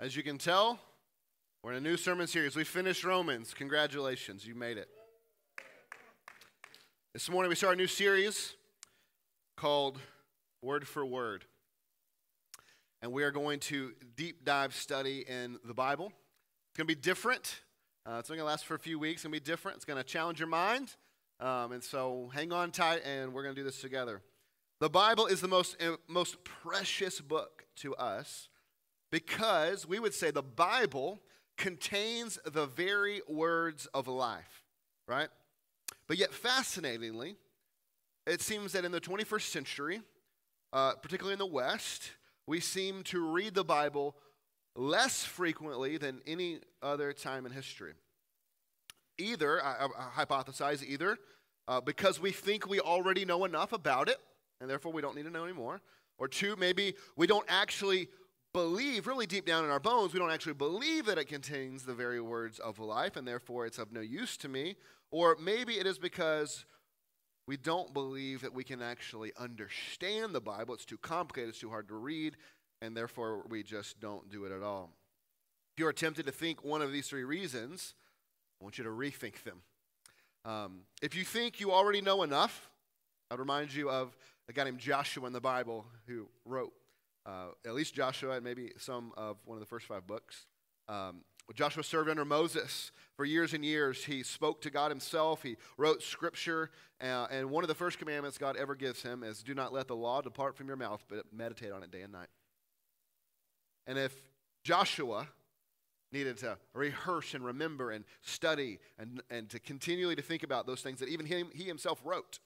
As you can tell, we're in a new sermon series. We finished Romans. Congratulations, you made it. This morning we start a new series called Word for Word. And we are going to deep dive study in the Bible. It's going to be different. Uh, it's only going to last for a few weeks. It's going to be different. It's going to challenge your mind. Um, and so hang on tight, and we're going to do this together. The Bible is the most, uh, most precious book to us because we would say the Bible contains the very words of life, right? But yet, fascinatingly, it seems that in the 21st century, uh, particularly in the West, we seem to read the Bible less frequently than any other time in history. Either, I, I hypothesize, either uh, because we think we already know enough about it, and therefore we don't need to know anymore, or two, maybe we don't actually believe, really deep down in our bones, we don't actually believe that it contains the very words of life, and therefore it's of no use to me. Or maybe it is because we don't believe that we can actually understand the Bible. It's too complicated, it's too hard to read, and therefore we just don't do it at all. If you're tempted to think one of these three reasons, I want you to rethink them. Um, if you think you already know enough, I'd remind you of a guy named Joshua in the Bible who wrote uh, at least Joshua and maybe some of one of the first five books. Um, Joshua served under Moses for years and years. He spoke to God himself. He wrote scripture. Uh, and one of the first commandments God ever gives him is do not let the law depart from your mouth, but meditate on it day and night. And if Joshua needed to rehearse and remember and study and, and to continually to think about those things that even him, he himself wrote,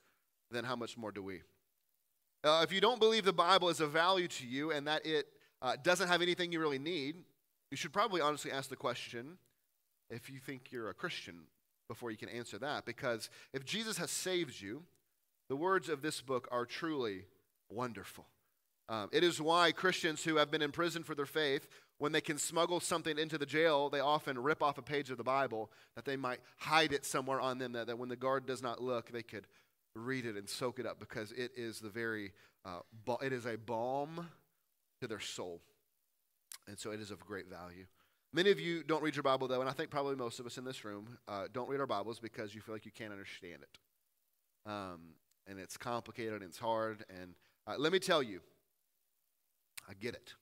then how much more do we? Uh, if you don't believe the Bible is of value to you and that it uh, doesn't have anything you really need, you should probably honestly ask the question if you think you're a Christian before you can answer that. Because if Jesus has saved you, the words of this book are truly wonderful. Um, it is why Christians who have been in prison for their faith, when they can smuggle something into the jail, they often rip off a page of the Bible that they might hide it somewhere on them, that, that when the guard does not look, they could read it and soak it up because it is the very, uh, it is a balm to their soul. And so it is of great value. Many of you don't read your Bible, though, and I think probably most of us in this room uh, don't read our Bibles because you feel like you can't understand it. Um, and it's complicated and it's hard. And uh, let me tell you, I get it.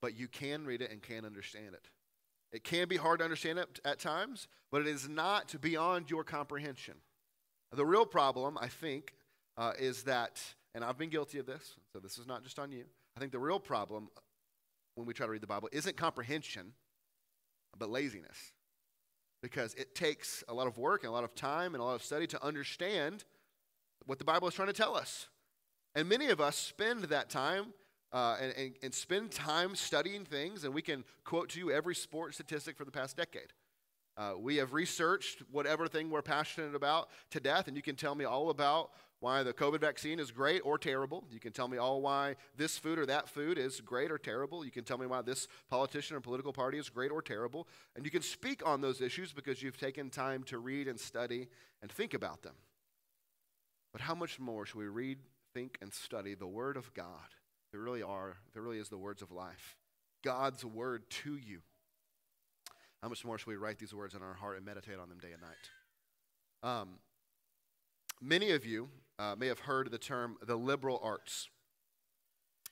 But you can read it and can understand it. It can be hard to understand it at times, but it is not beyond your comprehension. The real problem, I think, uh, is that, and I've been guilty of this, so this is not just on you. I think the real problem when we try to read the Bible isn't comprehension, but laziness. Because it takes a lot of work and a lot of time and a lot of study to understand what the Bible is trying to tell us. And many of us spend that time uh, and, and, and spend time studying things, and we can quote to you every sport statistic for the past decade. Uh, we have researched whatever thing we're passionate about to death, and you can tell me all about why the COVID vaccine is great or terrible. You can tell me all why this food or that food is great or terrible. You can tell me why this politician or political party is great or terrible. And you can speak on those issues because you've taken time to read and study and think about them. But how much more should we read, think, and study the Word of God? There really are, there really is the words of life. God's Word to you. How much more should we write these words in our heart and meditate on them day and night? Um, many of you uh, may have heard the term the liberal arts.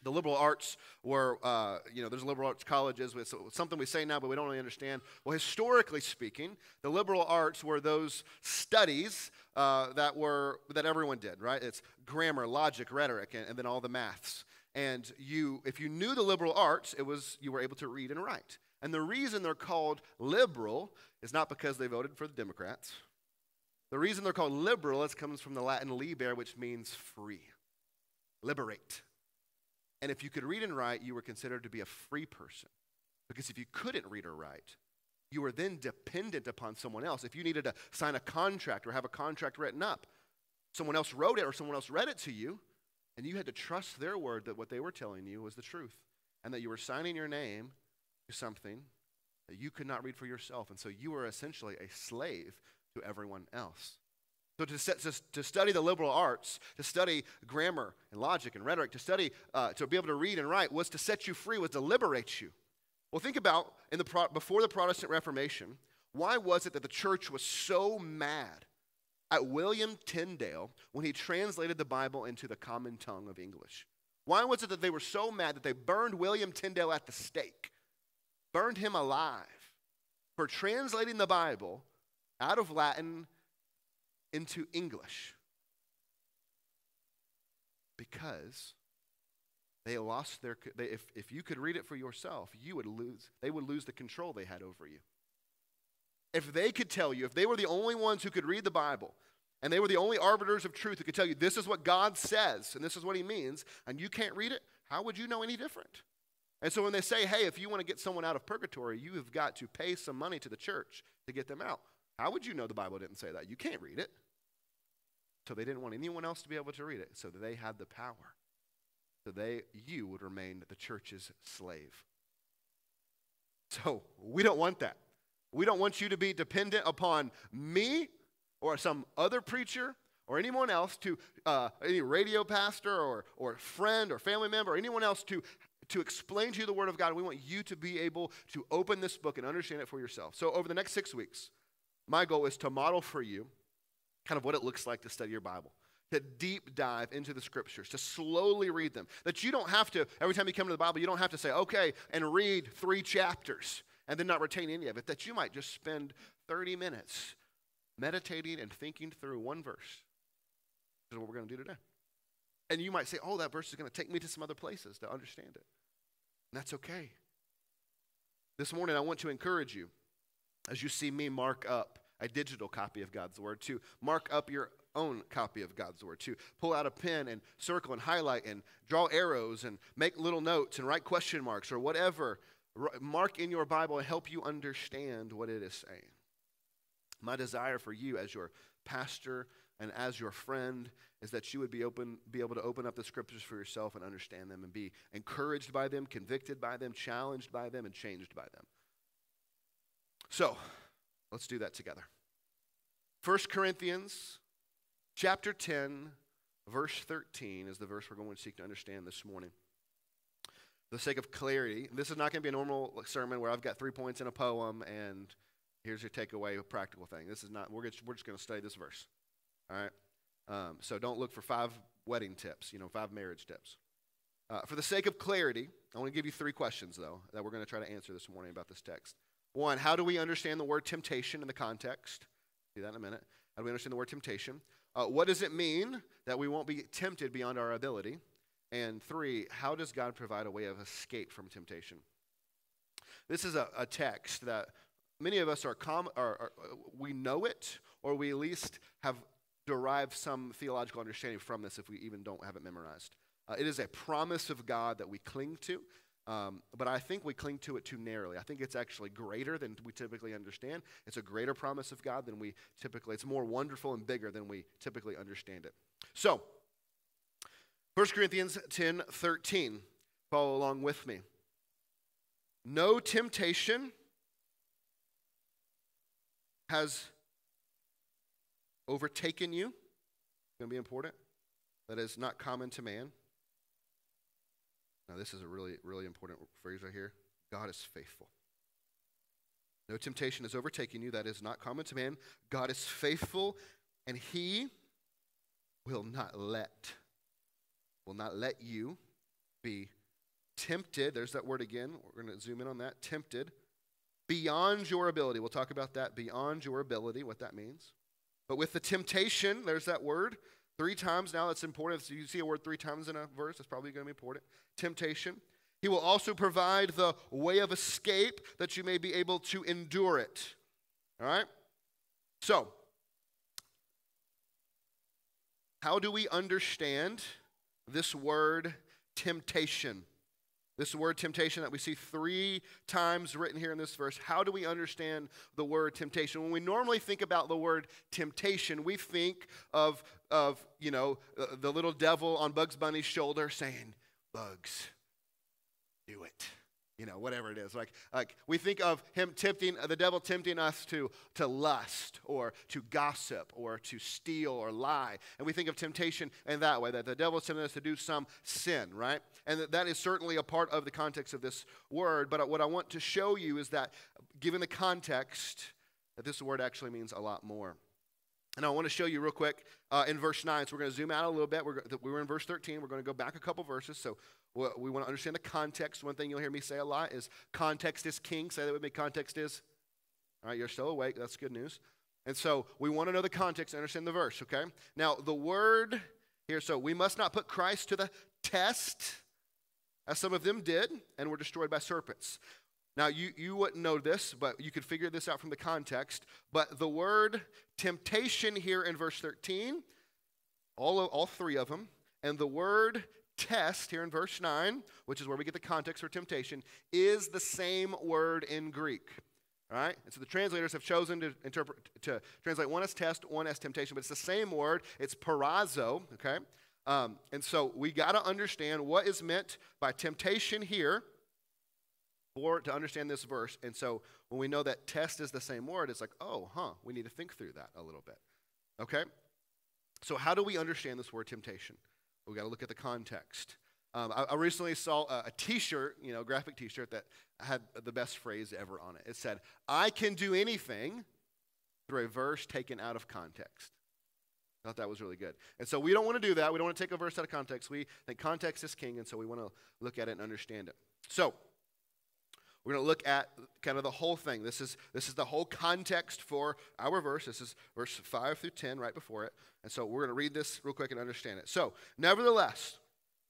The liberal arts were, uh, you know, there's liberal arts colleges. It's something we say now, but we don't really understand. Well, historically speaking, the liberal arts were those studies uh, that were that everyone did, right? It's grammar, logic, rhetoric, and, and then all the maths. And you, if you knew the liberal arts, it was you were able to read and write. And the reason they're called liberal is not because they voted for the Democrats. The reason they're called liberal is comes from the Latin liber, which means free, liberate. And if you could read and write, you were considered to be a free person. Because if you couldn't read or write, you were then dependent upon someone else. If you needed to sign a contract or have a contract written up, someone else wrote it or someone else read it to you, and you had to trust their word that what they were telling you was the truth and that you were signing your name something that you could not read for yourself. And so you were essentially a slave to everyone else. So to, to, to, study the liberal arts, to study grammar and logic and rhetoric, to study, uh, to be able to read and write was to set you free, was to liberate you. Well, think about in the before the Protestant Reformation, why was it that the church was so mad at William Tyndale when he translated the Bible into the common tongue of English? Why was it that they were so mad that they burned William Tyndale at the stake, burned him alive for translating the Bible out of Latin into English? Because they lost their they, if, if you could read it for yourself you would lose they would lose the control they had over you if they could tell you if they were the only ones who could read the bible and they were the only arbiters of truth who could tell you this is what god says and this is what he means and you can't read it how would you know any different and so when they say hey if you want to get someone out of purgatory you have got to pay some money to the church to get them out. How would you know the bible didn't say that? You can't read it. So they didn't want anyone else to be able to read it. So they had the power. So they you would remain the church's slave. So we don't want that. We don't want you to be dependent upon me or some other preacher or anyone else to uh, any radio pastor or, or friend or family member or anyone else to to explain to you the word of god we want you to be able to open this book and understand it for yourself so over the next six weeks my goal is to model for you kind of what it looks like to study your bible to deep dive into the scriptures, to slowly read them. That you don't have to, every time you come to the Bible, you don't have to say, okay, and read three chapters and then not retain any of it. That you might just spend 30 minutes meditating and thinking through one verse. This is what we're going to do today. And you might say, oh, that verse is going to take me to some other places to understand it. That's okay. This morning, I want to encourage you as you see me mark up a digital copy of God's Word to mark up your own copy of God's Word, to pull out a pen and circle and highlight and draw arrows and make little notes and write question marks or whatever. Mark in your Bible and help you understand what it is saying. My desire for you as your pastor and as your friend is that you would be open be able to open up the scriptures for yourself and understand them and be encouraged by them convicted by them challenged by them and changed by them so let's do that together 1 corinthians Chapter 10, verse 13 is the verse we're going to seek to understand this morning. For the sake of clarity, this is not going to be a normal sermon where I've got three points in a poem and here's your takeaway, a practical thing. This is not, we're just, we're just going to study this verse. All right? Um, so don't look for five wedding tips, you know, five marriage tips. Uh, for the sake of clarity, I want to give you three questions, though, that we're going to try to answer this morning about this text. One, how do we understand the word temptation in the context? See that in a minute. How do we understand the word temptation? Uh, what does it mean that we won't be tempted beyond our ability? And three, how does God provide a way of escape from temptation? This is a, a text that many of us are, com- are, are, we know it, or we at least have derived some theological understanding from this if we even don't have it memorized. Uh, it is a promise of God that we cling to. Um, but I think we cling to it too narrowly. I think it's actually greater than we typically understand. It's a greater promise of God than we typically, it's more wonderful and bigger than we typically understand it. So, 1 Corinthians 10 13. Follow along with me. No temptation has overtaken you. It's going to be important. That is not common to man. Now, this is a really, really important phrase right here. God is faithful. No temptation has overtaken you that is not common to man. God is faithful, and He will not let, will not let you be tempted. There's that word again. We're going to zoom in on that. Tempted beyond your ability. We'll talk about that beyond your ability, what that means. But with the temptation, there's that word. Three times now, that's important. So you see a word three times in a verse, it's probably going to be important. Temptation. He will also provide the way of escape that you may be able to endure it. All right? So, how do we understand this word temptation? This word temptation that we see three times written here in this verse, how do we understand the word temptation? When we normally think about the word temptation, we think of, of you know, uh, the little devil on Bugs Bunny's shoulder saying, Bugs, do it. You know, whatever it is. Like, like we think of him tempting, the devil tempting us to, to lust or to gossip or to steal or lie. And we think of temptation in that way, that the devil is tempting us to do some sin, right? And that, that is certainly a part of the context of this word. But what I want to show you is that, given the context, that this word actually means a lot more. And I want to show you real quick uh, in verse 9. So we're going to zoom out a little bit. We're, we were in verse 13. We're going to go back a couple verses. So we want to understand the context. One thing you'll hear me say a lot is context is king. Say that with me. Context is. All right, you're still awake. That's good news. And so we want to know the context and understand the verse, okay? Now, the word here, so we must not put Christ to the test, as some of them did, and were destroyed by serpents. Now, you, you wouldn't know this, but you could figure this out from the context. But the word temptation here in verse 13, all, of, all three of them, and the word test here in verse 9, which is where we get the context for temptation, is the same word in Greek. All right? And so the translators have chosen to interpret to translate one as test, one as temptation, but it's the same word. It's peirazo, okay? Um, and so we got to understand what is meant by temptation here for to understand this verse. And so when we know that test is the same word, it's like, oh, huh, we need to think through that a little bit. Okay? So how do we understand this word temptation? We got to look at the context. Um, I, I, recently saw a a T-shirt, you know, graphic T-shirt that had the best phrase ever on it. It said, "I can do anything," through a verse taken out of context. I thought that was really good. And so we don't want to do that. We don't want to take a verse out of context. We think context is king, and so we want to look at it and understand it. So we're going to look at kind of the whole thing. This is, this is the whole context for our verse. This is verse 5 through 10, right before it. And so we're going to read this real quick and understand it. So, nevertheless,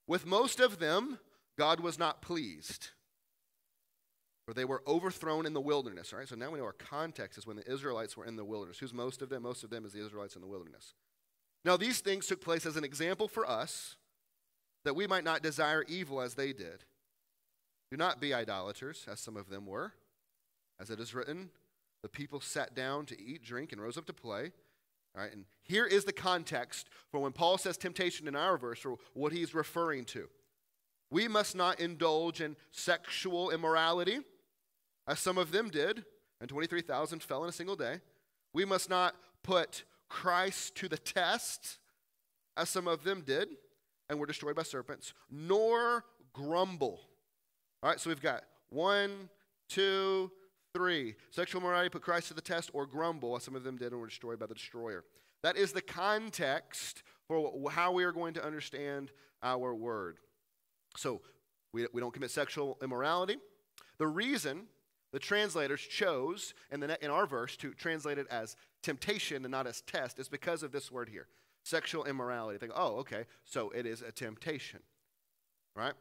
with most of them, God was not pleased, for they were overthrown in the wilderness. All right, so now we know our context is when the Israelites were in the wilderness. Who's most of them? Most of them is the Israelites in the wilderness. Now, these things took place as an example for us that we might not desire evil as they did. Do not be idolaters, as some of them were. As it is written, the people sat down to eat, drink, and rose up to play. All right, and here is the context for when Paul says temptation in our verse, or what he's referring to. We must not indulge in sexual immorality, as some of them did, and 23,000 fell in a single day. We must not put Christ to the test, as some of them did, and were destroyed by serpents, nor grumble all right, so we've got one, two, three. Sexual morality put Christ to the test or grumble, as some of them did and were destroyed by the destroyer. That is the context for how we are going to understand our word. So we, we don't commit sexual immorality. The reason the translators chose in, the, in our verse to translate it as temptation and not as test is because of this word here sexual immorality. Think, oh, okay, so it is a temptation, right?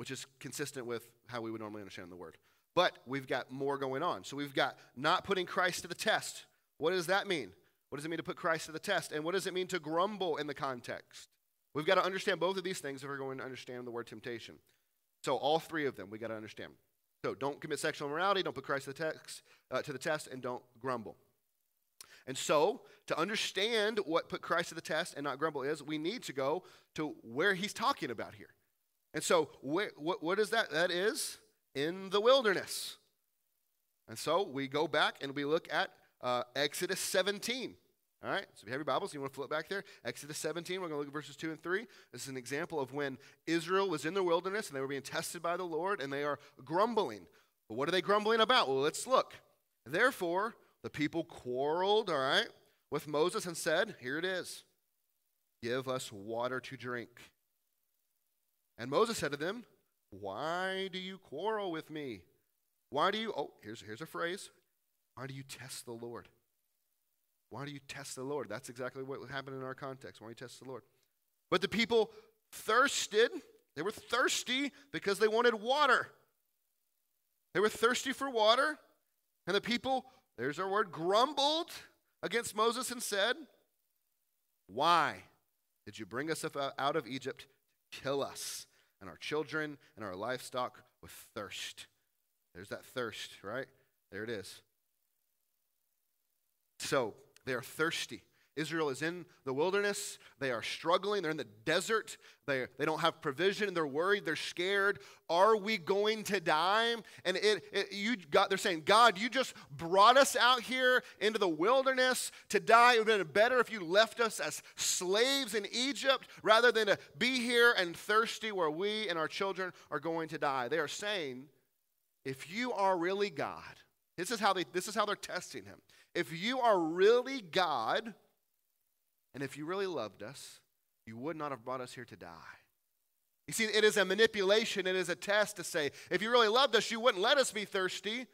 Which is consistent with how we would normally understand the word. But we've got more going on. So we've got not putting Christ to the test. What does that mean? What does it mean to put Christ to the test? And what does it mean to grumble in the context? We've got to understand both of these things if we're going to understand the word temptation. So all three of them we got to understand. So don't commit sexual immorality, don't put Christ to the, text, uh, to the test, and don't grumble. And so, to understand what put Christ to the test and not grumble is, we need to go to where he's talking about here. And so, wh- what, what is that? That is in the wilderness. And so we go back and we look at uh, Exodus 17. All right, so if you have your Bibles, you want to flip back there. Exodus 17, we're going to look at verses 2 and 3. This is an example of when Israel was in the wilderness and they were being tested by the Lord and they are grumbling. But what are they grumbling about? Well, let's look. Therefore, the people quarreled, all right, with Moses and said, Here it is give us water to drink. And Moses said to them, Why do you quarrel with me? Why do you, oh, here's, here's a phrase. Why do you test the Lord? Why do you test the Lord? That's exactly what happened in our context. Why do you test the Lord? But the people thirsted. They were thirsty because they wanted water. They were thirsty for water. And the people, there's our word, grumbled against Moses and said, Why did you bring us uh, out of Egypt to kill us and our children and our livestock with thirst. There's that thirst, right? There it is. So they are thirsty. Israel is in the wilderness. They are struggling. They're in the desert. They, they don't have provision. They're worried. They're scared. Are we going to die? And it, it, you got, they're saying, God, you just brought us out here into the wilderness to die. It would have been better if you left us as slaves in Egypt rather than to be here and thirsty where we and our children are going to die. They are saying, if you are really God, this is how, they, this is how they're testing him. If you are really God, and if you really loved us, you would not have brought us here to die. You see, it is a manipulation, it is a test to say, if you really loved us, you wouldn't let us be thirsty,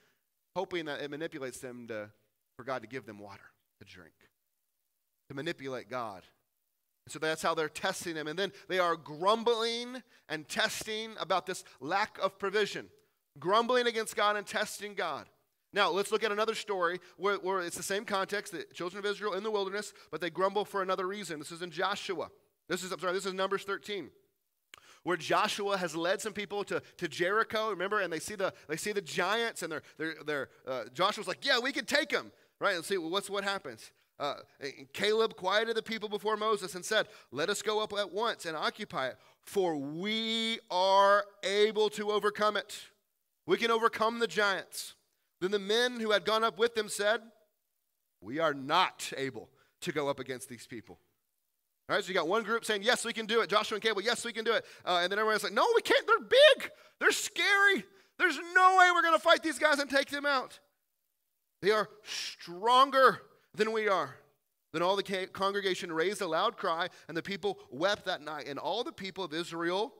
hoping that it manipulates them to, for God to give them water to drink, to manipulate God. So that's how they're testing him. And then they are grumbling and testing about this lack of provision, grumbling against God and testing God. Now, let's look at another story where, where, it's the same context the children of Israel in the wilderness, but they grumble for another reason. This is in Joshua. This is, I'm sorry, this is Numbers 13. Where Joshua has led some people to, to Jericho, remember, and they see the, they see the giants, and they're, they're, they're, uh, Joshua's like, Yeah, we can take them, right? And see well, what's what happens. Uh, Caleb quieted the people before Moses and said, Let us go up at once and occupy it, for we are able to overcome it. We can overcome the giants. Then the men who had gone up with them said, We are not able to go up against these people. All right, so you got one group saying, Yes, we can do it. Joshua and Caleb, yes, we can do it. Uh, and then everyone's like, No, we can't. They're big. They're scary. There's no way we're going to fight these guys and take them out. They are stronger than we are. Then all the congregation raised a loud cry, and the people wept that night. And all the people of Israel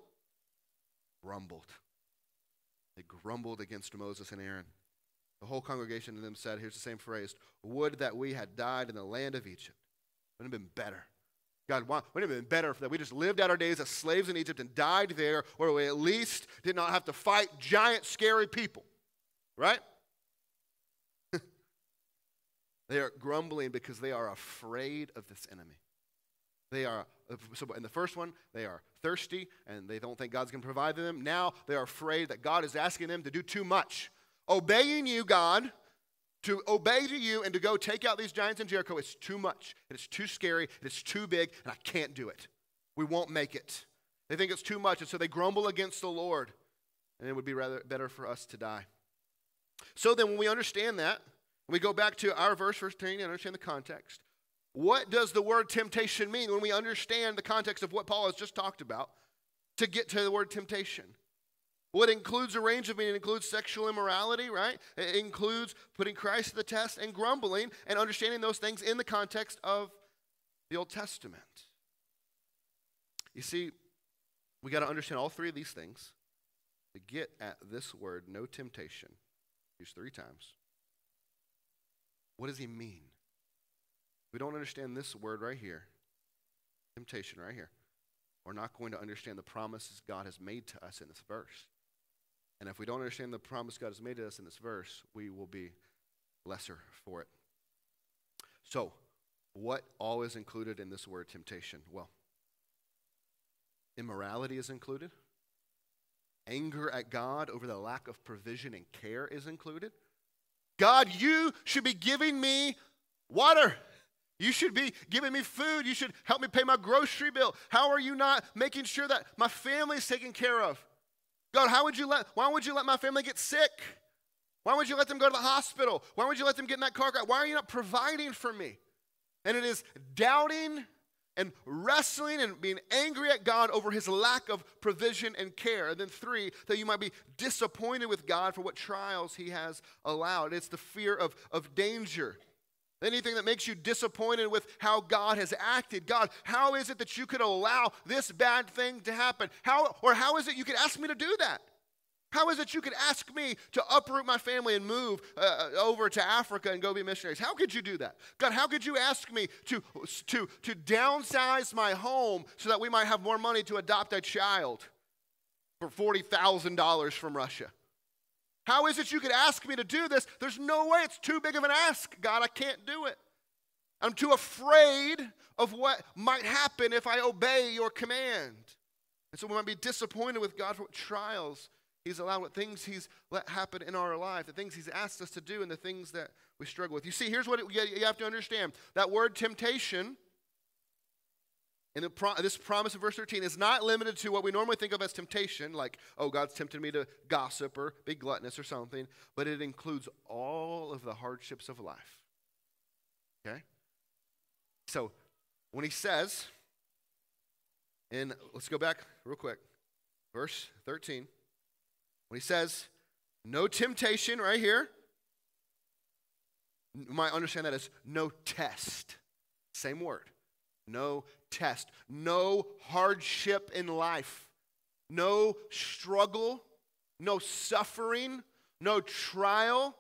grumbled. They grumbled against Moses and Aaron. The whole congregation of them said, here's the same phrase, would that we had died in the land of Egypt. Wouldn't have been better. God, would it have been better that we just lived out our days as slaves in Egypt and died there, or we at least did not have to fight giant, scary people. Right? they are grumbling because they are afraid of this enemy. They are, so in the first one, they are thirsty and they don't think God's going to provide them. Now they are afraid that God is asking them to do too much. Obeying you, God, to obey to you and to go take out these giants in Jericho, it's too much. It's too scary. It's too big, and I can't do it. We won't make it. They think it's too much, and so they grumble against the Lord. And it would be rather better for us to die. So then, when we understand that, we go back to our verse, verse 10, and understand the context. What does the word temptation mean when we understand the context of what Paul has just talked about to get to the word temptation? It includes a range of meaning. It includes sexual immorality, right? It includes putting Christ to the test and grumbling and understanding those things in the context of the Old Testament. You see, we got to understand all three of these things to get at this word, no temptation, used three times. What does he mean? We don't understand this word right here, temptation right here. We're not going to understand the promises God has made to us in this verse. And if we don't understand the promise God has made to us in this verse, we will be lesser for it. So, what all is included in this word temptation? Well, immorality is included. Anger at God over the lack of provision and care is included. God, you should be giving me water. You should be giving me food. You should help me pay my grocery bill. How are you not making sure that my family is taken care of? God, how would you let, why would you let my family get sick? Why would you let them go to the hospital? Why would you let them get in that car crash? Why are you not providing for me? And it is doubting and wrestling and being angry at God over his lack of provision and care. And then three, that you might be disappointed with God for what trials he has allowed. It's the fear of, of danger. Anything that makes you disappointed with how God has acted. God, how is it that you could allow this bad thing to happen? How, or how is it you could ask me to do that? How is it you could ask me to uproot my family and move uh, uh, over to Africa and go be missionaries? How could you do that? God, how could you ask me to, to, to downsize my home so that we might have more money to adopt a child for $40,000 from Russia? How is it you could ask me to do this? There's no way it's too big of an ask, God. I can't do it. I'm too afraid of what might happen if I obey your command. And so we might be disappointed with God for what trials He's allowed what things He's let happen in our life, the things He's asked us to do, and the things that we struggle with. You see, here's what you have to understand that word temptation and pro- this promise in verse 13 is not limited to what we normally think of as temptation, like, oh, God's tempted me to gossip or be gluttonous or something, but it includes all of the hardships of life. Okay? So, when he says, and let's go back real quick, verse 13, when he says, no temptation right here, you might understand that as no test. Same word. No test, no hardship in life, no struggle, no suffering, no trial.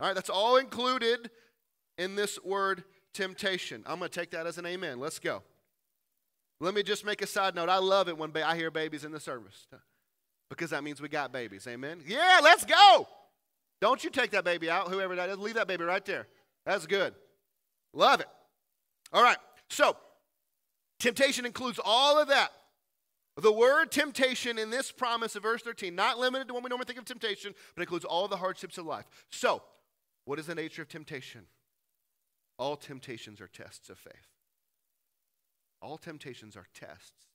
All right, that's all included in this word temptation. I'm going to take that as an amen. Let's go. Let me just make a side note. I love it when I hear babies in the service because that means we got babies. Amen. Yeah, let's go. Don't you take that baby out, whoever that is. Leave that baby right there. That's good. Love it. All right. So, Temptation includes all of that. The word temptation in this promise of verse 13, not limited to what we normally think of temptation, but includes all the hardships of life. So, what is the nature of temptation? All temptations are tests of faith. All temptations are tests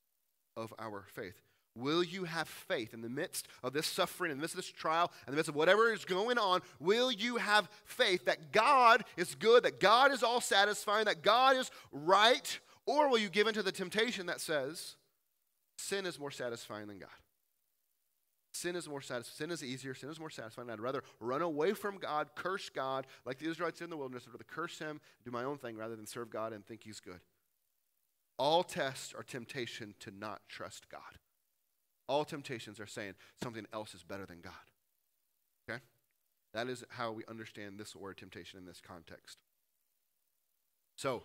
of our faith. Will you have faith in the midst of this suffering, in the midst of this trial, in the midst of whatever is going on? Will you have faith that God is good, that God is all satisfying, that God is right, or will you give into the temptation that says sin is more satisfying than God? Sin is more satisfying. Sin is easier. Sin is more satisfying. I'd rather run away from God, curse God, like the Israelites in the wilderness. I'd rather curse Him, do my own thing, rather than serve God and think He's good. All tests are temptation to not trust God. All temptations are saying something else is better than God. Okay? That is how we understand this word temptation in this context. So,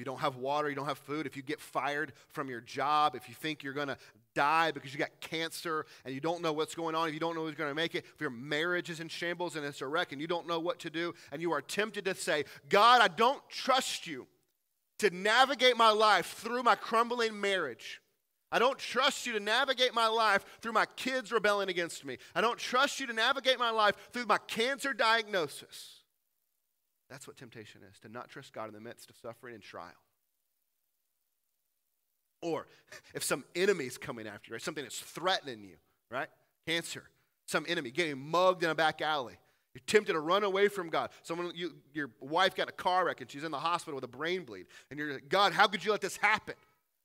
you don't have water, you don't have food, if you get fired from your job, if you think you're going to die because you got cancer and you don't know what's going on, if you don't know who's going to make it, if your marriage is in shambles and it's a wreck and you don't know what to do, and you are tempted to say, God, I don't trust you to navigate my life through my crumbling marriage. I don't trust you to navigate my life through my kids rebelling against me. I don't trust you to navigate my life through my cancer diagnosis. That's what temptation is to not trust God in the midst of suffering and trial. Or if some enemy is coming after you, right? Something that's threatening you, right? Cancer, some enemy getting mugged in a back alley. You're tempted to run away from God. Someone, you, your wife got a car wreck and she's in the hospital with a brain bleed. And you're like, God, how could you let this happen?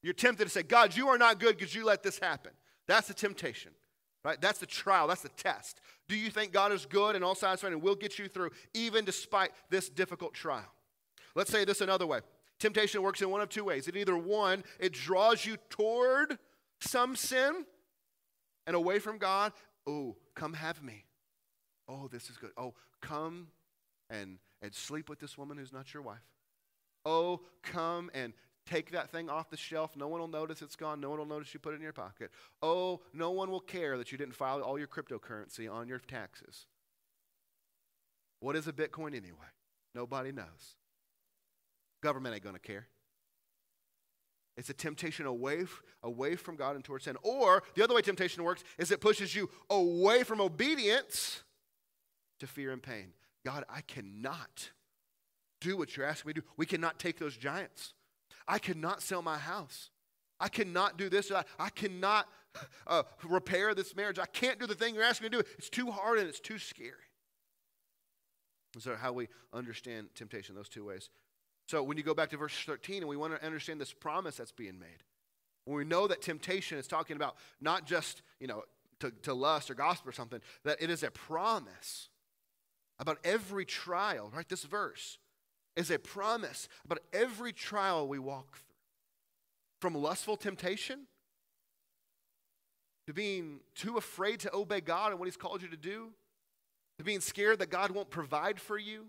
You're tempted to say, God, you are not good because you let this happen. That's the temptation. Right? That's the trial, that's the test. Do you think God is good and all satisfying and will get you through even despite this difficult trial? Let's say this another way. Temptation works in one of two ways. It either one, it draws you toward some sin and away from God. Oh, come have me. Oh, this is good. Oh, come and and sleep with this woman who's not your wife. Oh, come and Take that thing off the shelf. No one will notice it's gone. No one will notice you put it in your pocket. Oh, no one will care that you didn't file all your cryptocurrency on your taxes. What is a Bitcoin anyway? Nobody knows. Government ain't going to care. It's a temptation away, away from God and towards sin. Or the other way temptation works is it pushes you away from obedience to fear and pain. God, I cannot do what you're asking me to do. We cannot take those giants. I cannot sell my house. I cannot do this. I, I cannot uh, repair this marriage. I can't do the thing you're asking me to do. It's too hard and it's too scary. So, how we understand temptation, those two ways. So, when you go back to verse 13 and we want to understand this promise that's being made, when we know that temptation is talking about not just, you know, to, to lust or gossip or something, that it is a promise about every trial, right? This verse is a promise about every trial we walk through. From lustful temptation to being too afraid to obey God and what He's called you to do, to being scared that God won't provide for you.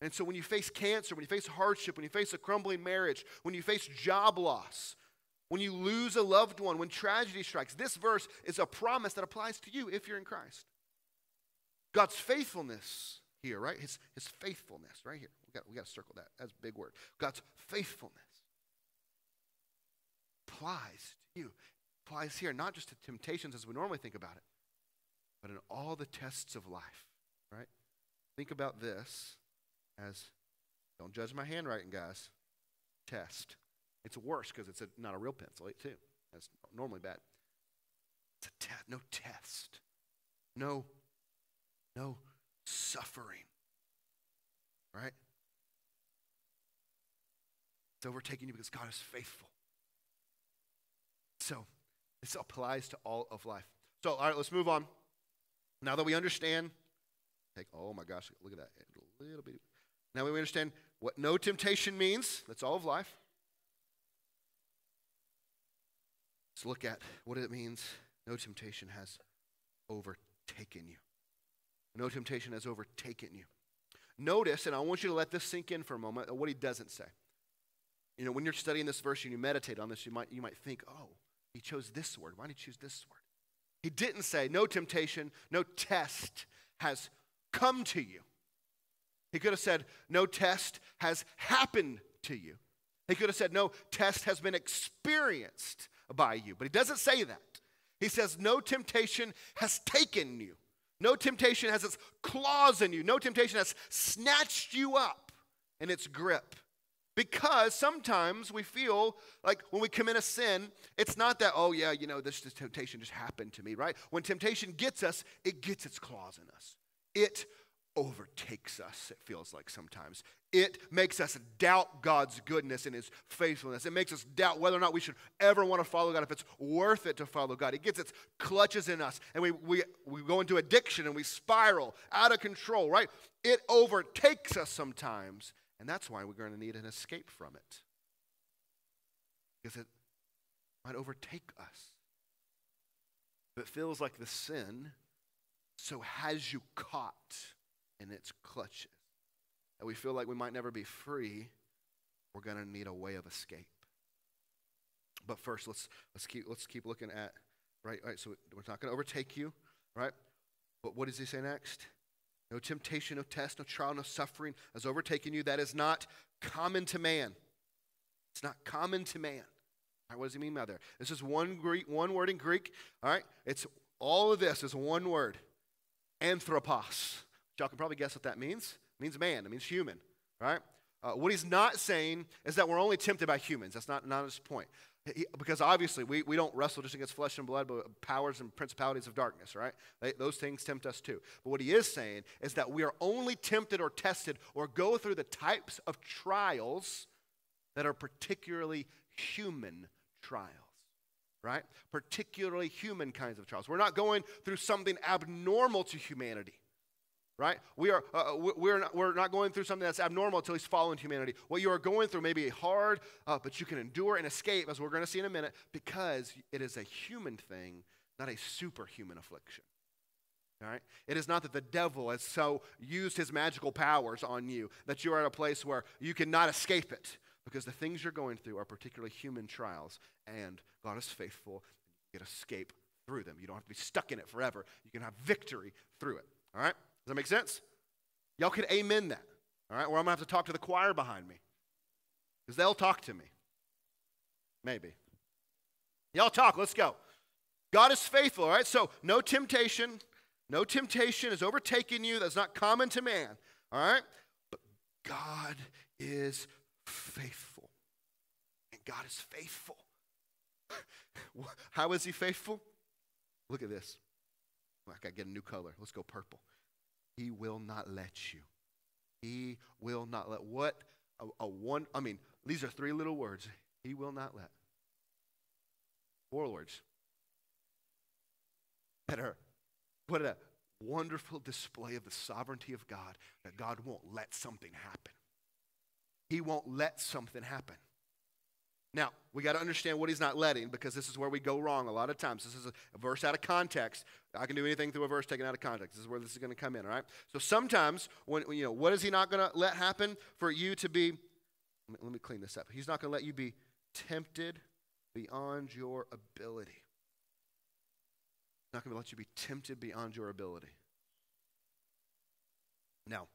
And so when you face cancer, when you face hardship, when you face a crumbling marriage, when you face job loss, when you lose a loved one, when tragedy strikes, this verse is a promise that applies to you if you're in Christ. God's faithfulness here, right? His, his faithfulness, right here. We got, we got to circle that. That's a big word. God's faithfulness applies to you. Applies here, not just to temptations as we normally think about it, but in all the tests of life, right? Think about this as don't judge my handwriting, guys. Test. It's worse because it's a, not a real pencil, too. That's normally bad. It's a test. No test. No, no suffering. Right? It's overtaking you because God is faithful. So, this applies to all of life. So, all right, let's move on. Now that we understand, take, oh my gosh, look at that. A little bit. Now we understand what no temptation means. That's all of life. Let's look at what it means no temptation has overtaken you. No temptation has overtaken you. Notice, and I want you to let this sink in for a moment, what he doesn't say. You know, when you're studying this verse and you meditate on this, you might, you might think, oh, he chose this word. Why did he choose this word? He didn't say, no temptation, no test has come to you. He could have said, no test has happened to you. He could have said, no test has been experienced by you. But he doesn't say that. He says, no temptation has taken you. No temptation has its claws in you. No temptation has snatched you up in its grip. Because sometimes we feel like when we commit a sin, it's not that, oh, yeah, you know, this, this temptation just happened to me, right? When temptation gets us, it gets its claws in us. It overtakes us, it feels like sometimes. It makes us doubt God's goodness and His faithfulness. It makes us doubt whether or not we should ever want to follow God, if it's worth it to follow God. It gets its clutches in us, and we, we, we go into addiction and we spiral out of control, right? It overtakes us sometimes. And that's why we're going to need an escape from it. Because it might overtake us. If it feels like the sin, so has you caught in its clutches. And we feel like we might never be free, we're going to need a way of escape. But first, let's, let's, keep, let's keep looking at, right, right, so we're not going to overtake you, right? But what does he say next? No temptation, no test, no trial, no suffering has overtaken you. That is not common to man. It's not common to man. Right, what does he mean by that? This is one Greek, one word in Greek. All right, it's all of this is one word, anthropos. Y'all can probably guess what that means. It means man. It means human. Right? Uh, what he's not saying is that we're only tempted by humans. That's not, not his point. He, because obviously we, we don't wrestle just against flesh and blood, but powers and principalities of darkness, right? They, those things tempt us too. But what he is saying is that we are only tempted or tested or go through the types of trials that are particularly human trials, right? Particularly human kinds of trials. We're not going through something abnormal to humanity right? We are, uh, we're, not, we're not going through something that's abnormal until he's fallen humanity. What you are going through may be hard, uh, but you can endure and escape, as we're going to see in a minute, because it is a human thing, not a superhuman affliction. All right? It is not that the devil has so used his magical powers on you that you are at a place where you cannot escape it, because the things you're going through are particularly human trials, and God is faithful. You can escape through them. You don't have to be stuck in it forever. You can have victory through it. All right? Does that make sense? Y'all could amen that. All right, or I'm to have to talk to the choir behind me because they'll talk to me. Maybe. Y'all talk, let's go. God is faithful, all right? So, no temptation, no temptation is overtaking you that's not common to man, all right? But God is faithful. And God is faithful. How is he faithful? Look at this. I got to get a new color. Let's go purple. He will not let you. He will not let. What a, a one, I mean, these are three little words. He will not let. Four words. That are, what a wonderful display of the sovereignty of God that God won't let something happen. He won't let something happen. Now, we got to understand what he's not letting because this is where we go wrong a lot of times. This is a, verse out of context. I can do anything through a verse taken out of context. This is where this is going to come in, all right? So sometimes, when, you know, what is he not going to let happen for you to be, let me, clean this up. He's not going to let you be tempted beyond your ability. Not going to let you be tempted beyond your ability. Now,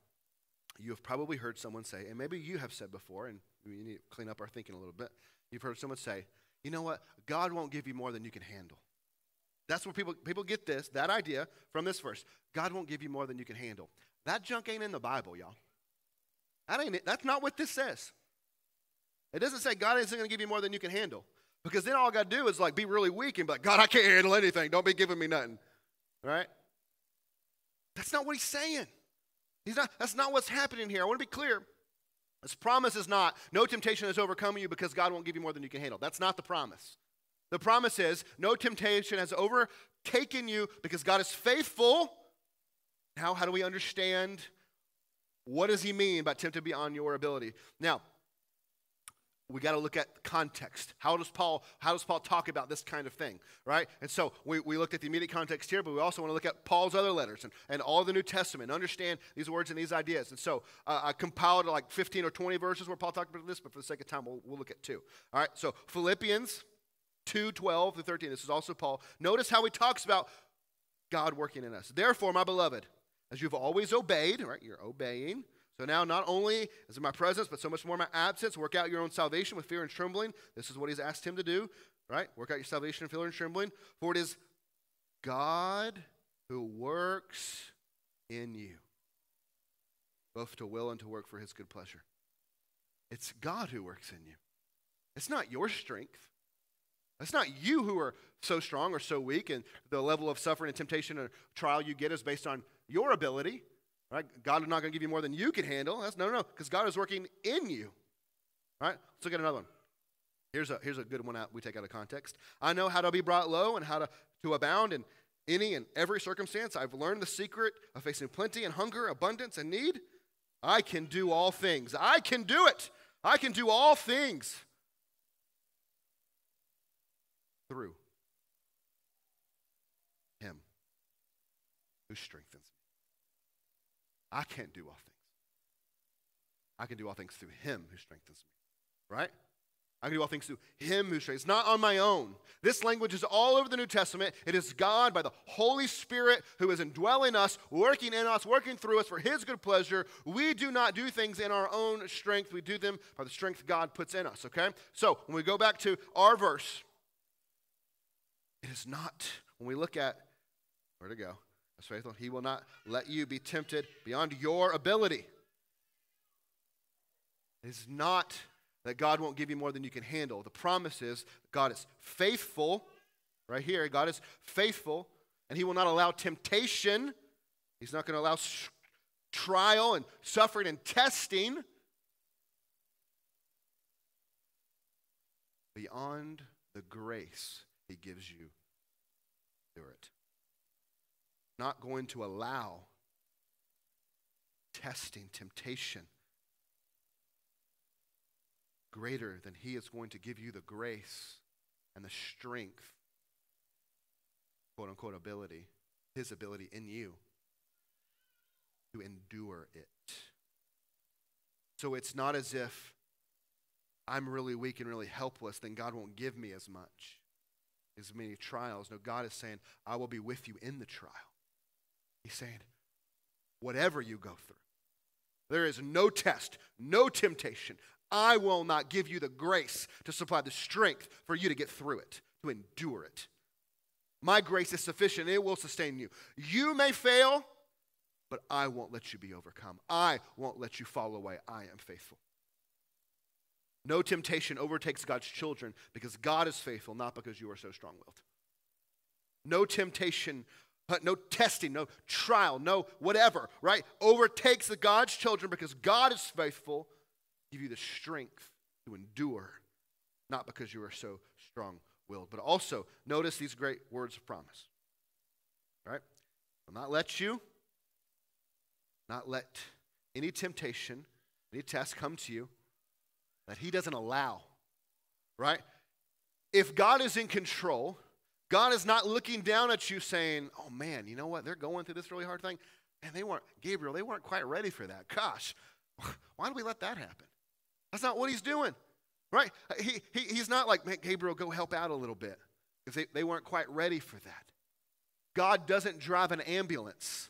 you have probably heard someone say, and maybe you have said before, and we need to clean up our thinking a little bit. You've heard someone say, you know what? God won't give you more than you can handle. That's where people, people get this, that idea from this verse. God won't give you more than you can handle. That junk ain't in the Bible, y'all. That ain't it. That's not what this says. It doesn't say God isn't going to give you more than you can handle. Because then all I got to do is like be really weak and be like, God, I can't handle anything. Don't be giving me nothing. Right? That's not what he's saying. He's not, that's not what's happening here. I want to be clear. This promise is not, no temptation has overcome you because God won't give you more than you can handle. That's not the promise. The promise is, no temptation has overtaken you because God is faithful. Now, how do we understand what does he mean by tempted beyond your ability? Now, we got to look at context. How does Paul how does Paul talk about this kind of thing, right? And so we, we looked at the immediate context here, but we also want to look at Paul's other letters and, and all the New Testament, understand these words and these ideas. And so uh, I compiled like 15 or 20 verses where Paul talked about this, but for the sake of time, we'll, we'll look at two. All right, so Philippians 2 12 to 13. This is also Paul. Notice how he talks about God working in us. Therefore, my beloved, as you've always obeyed, right? You're obeying so now, not only is in my presence, but so much more my absence, work out your own salvation with fear and trembling. This is what he's asked him to do, right? Work out your salvation in fear and trembling. For it is God who works in you, both to will and to work for his good pleasure. It's God who works in you. It's not your strength. It's not you who are so strong or so weak, and the level of suffering and temptation or trial you get is based on your ability. Right? God is not going to give you more than you can handle. That's no, no, because God is working in you. All right? Let's look at another one. Here's a, here's a good one out we take out of context. I know how to be brought low and how to, to abound in any and every circumstance. I've learned the secret of facing plenty and hunger, abundance and need. I can do all things. I can do it. I can do all things through Him who strengthens me. I can't do all things. I can do all things through him who strengthens me. Right? I can do all things through him who strengthens. Not on my own. This language is all over the New Testament. It is God by the Holy Spirit who is indwelling us, working in us, working through us for his good pleasure. We do not do things in our own strength. We do them by the strength God puts in us, okay? So when we go back to our verse, it is not, when we look at, where to go? As faithful. He will not let you be tempted beyond your ability. It's not that God won't give you more than you can handle. The promise is God is faithful, right here. God is faithful, and He will not allow temptation. He's not going to allow trial and suffering and testing beyond the grace He gives you through it not going to allow testing, temptation greater than He is going to give you the grace and the strength, quote unquote, ability, His ability in you to endure it. So it's not as if I'm really weak and really helpless, then God won't give me as much, as many trials. No, God is saying, I will be with you in the trial. He's saying, whatever you go through, there is no test, no temptation. I will not give you the grace to supply the strength for you to get through it, to endure it. My grace is sufficient, it will sustain you. You may fail, but I won't let you be overcome. I won't let you fall away. I am faithful. No temptation overtakes God's children because God is faithful, not because you are so strong willed. No temptation no testing, no trial, no whatever, right? Overtakes the God's children because God is faithful, give you the strength to endure, not because you are so strong willed. But also, notice these great words of promise. Right? Will not let you, not let any temptation, any test come to you that He doesn't allow. Right? If God is in control, God is not looking down at you saying, oh man, you know what? They're going through this really hard thing. And they weren't, Gabriel, they weren't quite ready for that. Gosh, why did we let that happen? That's not what he's doing, right? He, he, he's not like, man, Gabriel, go help out a little bit because they, they weren't quite ready for that. God doesn't drive an ambulance,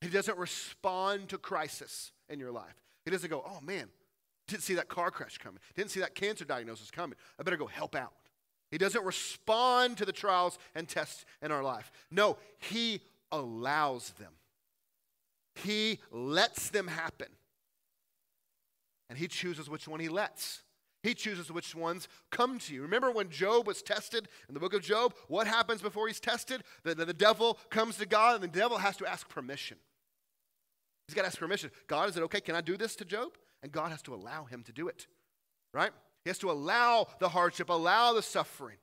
He doesn't respond to crisis in your life. He doesn't go, oh man, didn't see that car crash coming, didn't see that cancer diagnosis coming. I better go help out. He doesn't respond to the trials and tests in our life. No, He allows them. He lets them happen. And He chooses which one He lets. He chooses which ones come to you. Remember when Job was tested in the book of Job? What happens before he's tested? The, the, the devil comes to God, and the devil has to ask permission. He's got to ask permission. God, is it okay? Can I do this to Job? And God has to allow him to do it, right? He has to allow the hardship, allow the suffering.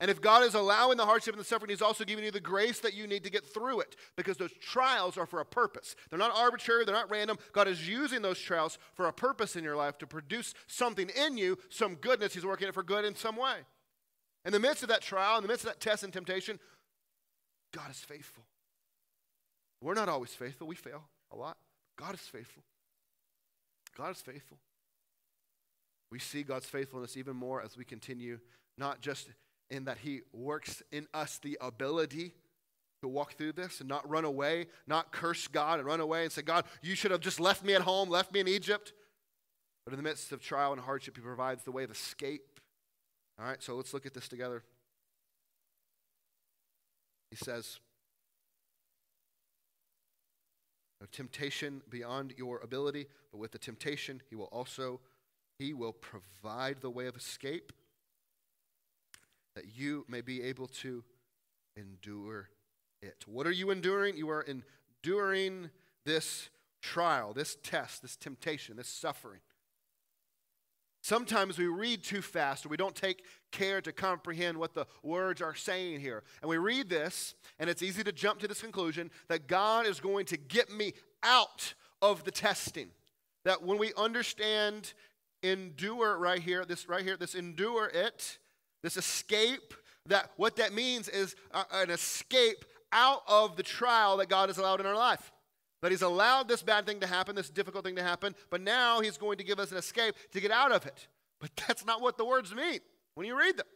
And if God is allowing the hardship and the suffering, He's also giving you the grace that you need to get through it because those trials are for a purpose. They're not arbitrary, they're not random. God is using those trials for a purpose in your life to produce something in you, some goodness. He's working it for good in some way. In the midst of that trial, in the midst of that test and temptation, God is faithful. We're not always faithful, we fail a lot. God is faithful. God is faithful. We see God's faithfulness even more as we continue, not just in that He works in us the ability to walk through this and not run away, not curse God and run away and say, God, you should have just left me at home, left me in Egypt. But in the midst of trial and hardship, He provides the way of escape. All right, so let's look at this together. He says, temptation beyond your ability, but with the temptation, He will also he will provide the way of escape that you may be able to endure it. What are you enduring? You are enduring this trial, this test, this temptation, this suffering. Sometimes we read too fast or we don't take care to comprehend what the words are saying here. And we read this, and it's easy to jump to this conclusion that God is going to get me out of the testing. That when we understand endure right here, this right here, this endure it, this escape, that what that means is uh, an escape out of the trial that God has allowed in our life. That He's allowed this bad thing to happen, this difficult thing to happen, but now He's going to give us an escape to get out of it. But that's not what the words mean when you read them.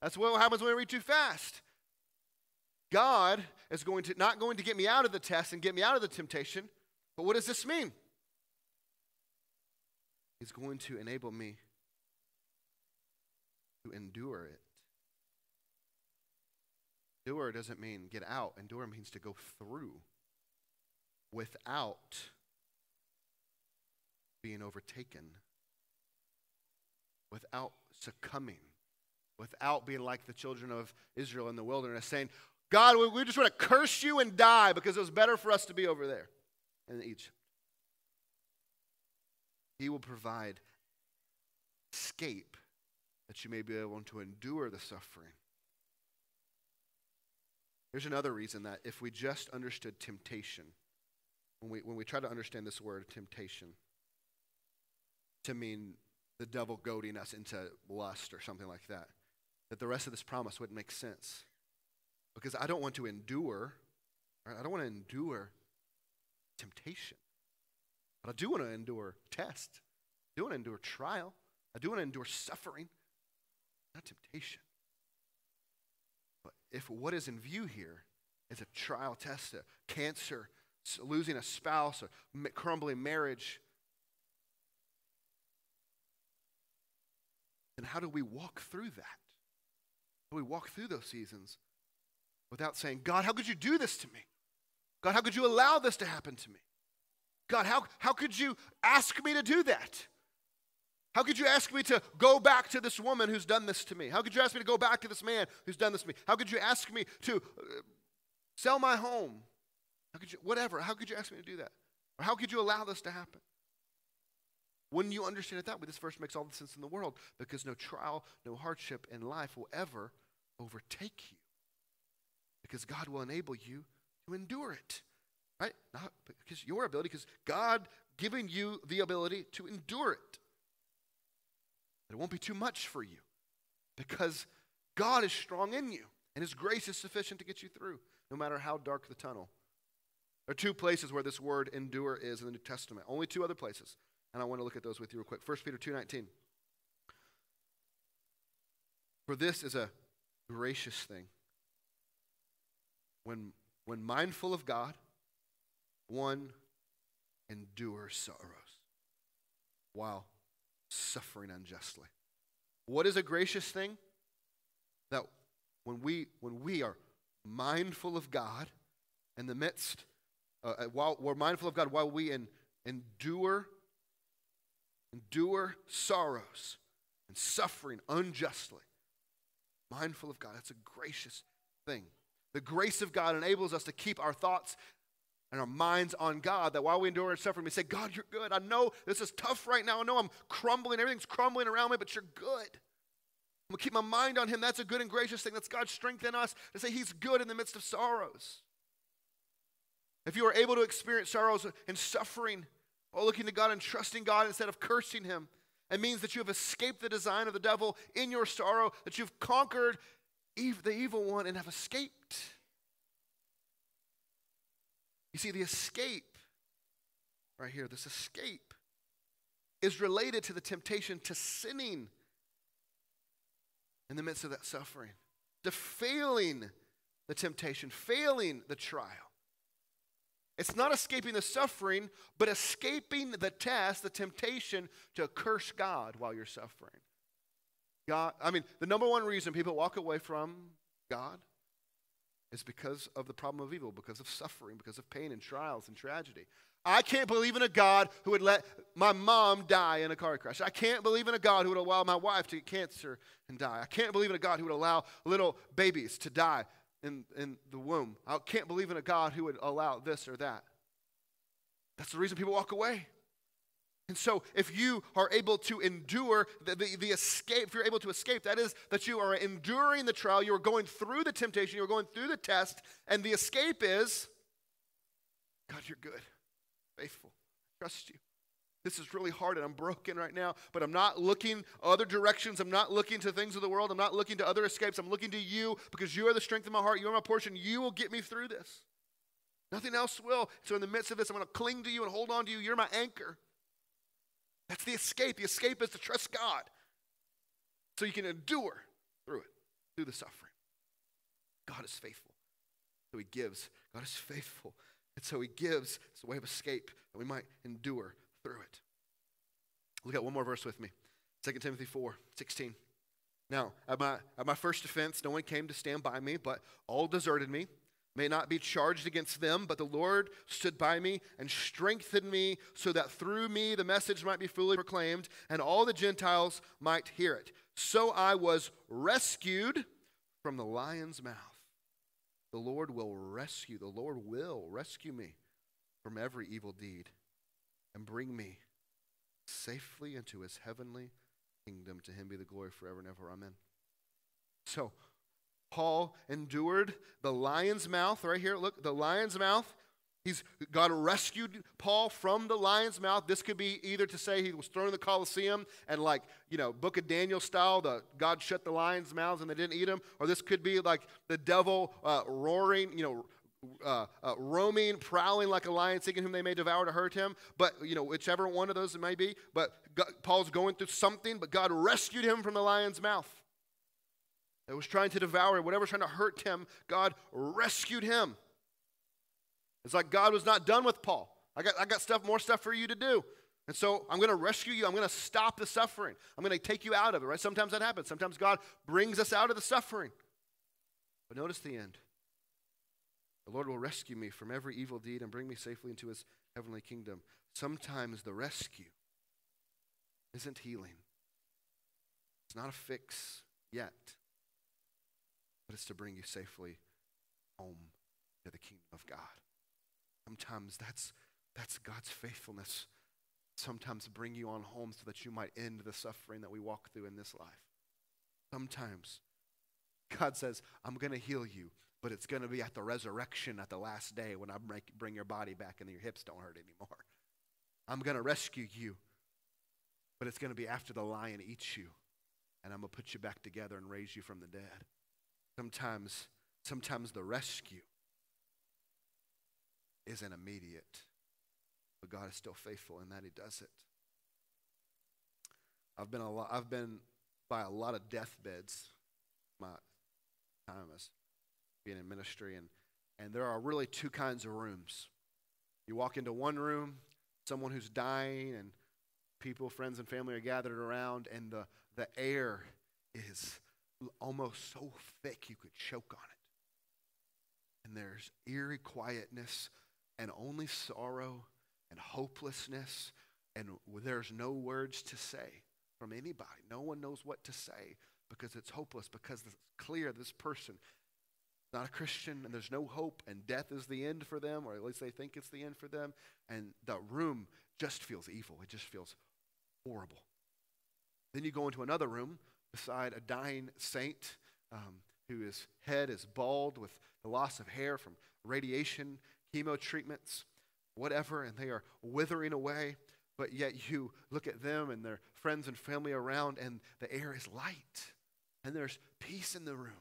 That's what happens when we read too fast. God is going to not going to get me out of the test and get me out of the temptation, but what does this mean? He's going to enable me to endure it. Endure doesn't mean get out, endure means to go through without being overtaken, without succumbing, without being like the children of Israel in the wilderness, saying, God, we just want to curse you and die because it was better for us to be over there in Egypt. He will provide escape that you may be able to endure the suffering. Here's another reason that if we just understood temptation, when we, when we try to understand this word, temptation, to mean the devil goading us into lust or something like that, that the rest of this promise wouldn't make sense. Because I don't want to endure, right? I don't want to endure temptation. But I do want to endure test. I do want to endure trial. I do want to endure suffering, not temptation. But if what is in view here is a trial test, a cancer, losing a spouse, a crumbling marriage, then how do we walk through that? How do we walk through those seasons without saying, God, how could you do this to me? God, how could you allow this to happen to me? God, how, how could you ask me to do that? How could you ask me to go back to this woman who's done this to me? How could you ask me to go back to this man who's done this to me? How could you ask me to uh, sell my home? How could you, whatever, how could you ask me to do that? Or how could you allow this to happen? When you understand it that way, this verse makes all the sense in the world because no trial, no hardship in life will ever overtake you because God will enable you to endure it right? Not because your ability, because God giving you the ability to endure it. It won't be too much for you because God is strong in you and His grace is sufficient to get you through, no matter how dark the tunnel. There are two places where this word endure is in the New Testament. Only two other places. And I want to look at those with you real quick. 1 Peter 2.19. For this is a gracious thing. When, when mindful of God, one endure sorrows while suffering unjustly. What is a gracious thing? that when we, when we are mindful of God in the midst, uh, uh while we're mindful of God while we in, endure, endure sorrows and suffering unjustly, mindful of God, that's a gracious thing. The grace of God enables us to keep our thoughts and our minds on God, that while we endure our suffering, we say, God, you're good. I know this is tough right now. I know I'm crumbling. Everything's crumbling around me, but you're good. I'm going to keep my mind on Him. That's a good and gracious thing. That's God's strength in us to say He's good in the midst of sorrows. If you are able to experience sorrows and suffering while looking to God and trusting God instead of cursing Him, it means that you have escaped the design of the devil in your sorrow, that you've conquered the evil one and have escaped. You see, the escape, right here, this escape is related to the temptation to sinning in the midst of that suffering, to failing the temptation, failing the trial. It's not escaping the suffering, but escaping the test, the temptation to curse God while you're suffering. God, I mean, the number one reason people walk away from God is because of the problem of evil, because of suffering, because of pain and trials and tragedy. I can't believe in a God who would let my mom die in a car crash. I can't believe in a God who would allow my wife to get cancer and die. I can't believe in a God who would allow little babies to die in, in the womb. I can't believe in a God who would allow this or that. That's the reason people walk away. And so, if you are able to endure the, the, the, escape, if you're able to escape, that is that you are enduring the trial, you are going through the temptation, you're going through the test, and the escape is God, you're good, faithful, trust you. This is really hard and I'm broken right now, but I'm not looking other directions. I'm not looking to things of the world. I'm not looking to other escapes. I'm looking to you because you are the strength of my heart. You are my portion. You will get me through this. Nothing else will. So, in the midst of this, I'm going to cling to you and hold on to you. You're my anchor. That's the escape. The escape is to trust God so you can endure through it, through the suffering. God is faithful. So he gives. God is faithful. And so he gives. It's a way of escape that we might endure through it. Look at one more verse with me 2 Timothy 4 16. Now, at my, at my first defense, no one came to stand by me, but all deserted me may not be charged against them, but the Lord stood by me and strengthened me so that through me the message might be fully proclaimed and all the Gentiles might hear it. So I was rescued from the lion's mouth. The Lord will rescue, the Lord will rescue me from every evil deed and bring me safely into his heavenly kingdom. To him be the glory forever and ever. Amen. So, Paul endured the lion's mouth, right here, look, the lion's mouth. He's God rescued Paul from the lion's mouth. This could be either to say he was thrown in the Colosseum and like, you know, Book of Daniel style, the God shut the lions' mouths and they didn't eat him, Or this could be like the devil uh, roaring, you know, uh, uh, roaming, prowling like a lion, seeking whom they may devour to hurt him. But, you know, whichever one of those it may be. But God, Paul's going through something, but God rescued him from the lion's mouth that was trying to devour him, whatever was trying to hurt him, God rescued him. It's like God was not done with Paul. I got, I got stuff, more stuff for you to do. And so I'm going to rescue you. I'm going to stop the suffering. I'm going to take you out of it, right? Sometimes that happens. Sometimes God brings us out of the suffering. But notice the end. The Lord will rescue me from every evil deed and bring me safely into his heavenly kingdom. Sometimes the rescue isn't healing, it's not a fix yet but it's to bring you safely home to the kingdom of God. Sometimes that's, that's God's faithfulness. Sometimes bring you on home so that you might end the suffering that we walk through in this life. Sometimes God says, I'm going to heal you, but it's going to be at the resurrection at the last day when I bring your body back and your hips don't hurt anymore. I'm going to rescue you, but it's going to be after the lion eats you, and I'm going to put you back together and raise you from the dead. Sometimes, sometimes the rescue isn't immediate, but God is still faithful in that He does it. I've been a lot, I've been by a lot of deathbeds my time as being in ministry, and and there are really two kinds of rooms. You walk into one room, someone who's dying, and people, friends, and family are gathered around, and the, the air is almost so thick you could choke on it. And there's eerie quietness and only sorrow and hopelessness, and there's no words to say from anybody. No one knows what to say because it's hopeless, because it's clear this person is not a Christian and there's no hope, and death is the end for them, or at least they think it's the end for them, and the room just feels evil. It just feels horrible. Then you go into another room beside a dying saint um, whose head is bald with the loss of hair from radiation, chemo treatments, whatever, and they are withering away. But yet you look at them and their friends and family around, and the air is light, and there's peace in the room,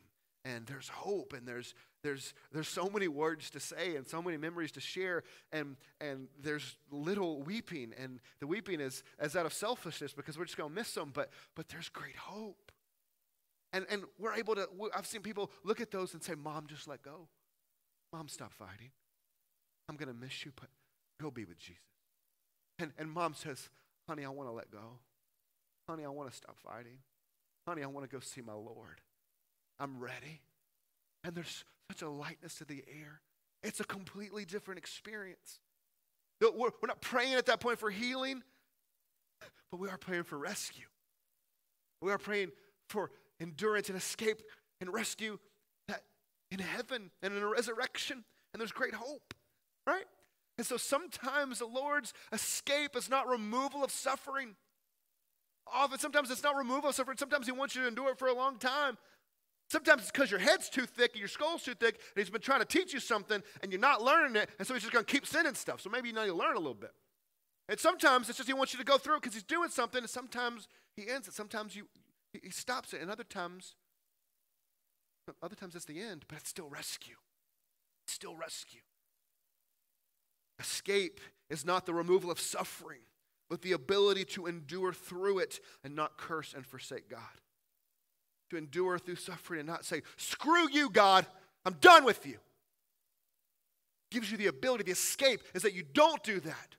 and there's hope, and there's there's there's so many words to say and so many memories to share, and and there's little weeping, and the weeping is as out of selfishness because we're just going to miss them, but but there's great hope. And, and we're able to, I've seen people look at those and say, Mom, just let go. Mom, stop fighting. I'm going to miss you, but go be with Jesus. And, and mom says, Honey, I want to let go. Honey, I want to stop fighting. Honey, I want to go see my Lord. I'm ready. And there's such a lightness to the air. It's a completely different experience. We're, we're not praying at that point for healing, but we are praying for rescue. We are praying for endurance and escape and rescue that in heaven and in a resurrection. And there's great hope, right? And so sometimes the Lord's escape is not removal of suffering. Oh, Often, sometimes it's not removal of suffering. Sometimes He wants you to endure it for a long time. Sometimes it's because your head's too thick and your skull's too thick, and He's been trying to teach you something, and you're not learning it, and so He's just going to keep sending stuff. So maybe you know you learn a little bit. And sometimes it's just He wants you to go through it because He's doing something, and sometimes He ends it. Sometimes you, He stops it, and other times, other times it's the end, but it's still rescue. It's still rescue. Escape is not the removal of suffering, but the ability to endure through it and not curse and forsake God. To endure through suffering and not say, screw you, God, I'm done with you. Gives you the ability, the escape is that you don't do that.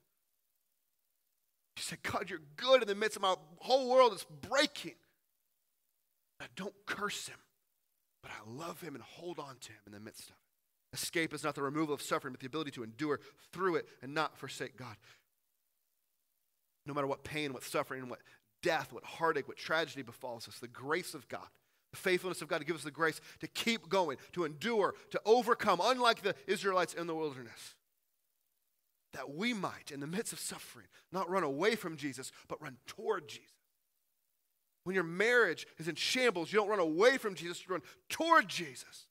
You say, God, you're good in the midst of my whole world is breaking. I don't curse him, but I love him and hold on to him in the midst of it. Escape is not the removal of suffering, but the ability to endure through it and not forsake God. No matter what pain, what suffering, what death, what heartache, what tragedy befalls us, the grace of God, the faithfulness of God to give us the grace to keep going, to endure, to overcome, unlike the Israelites in the wilderness. That we might, in the midst of suffering, not run away from Jesus, but run toward Jesus. When your marriage is in shambles, you don't run away from Jesus, you run toward Jesus.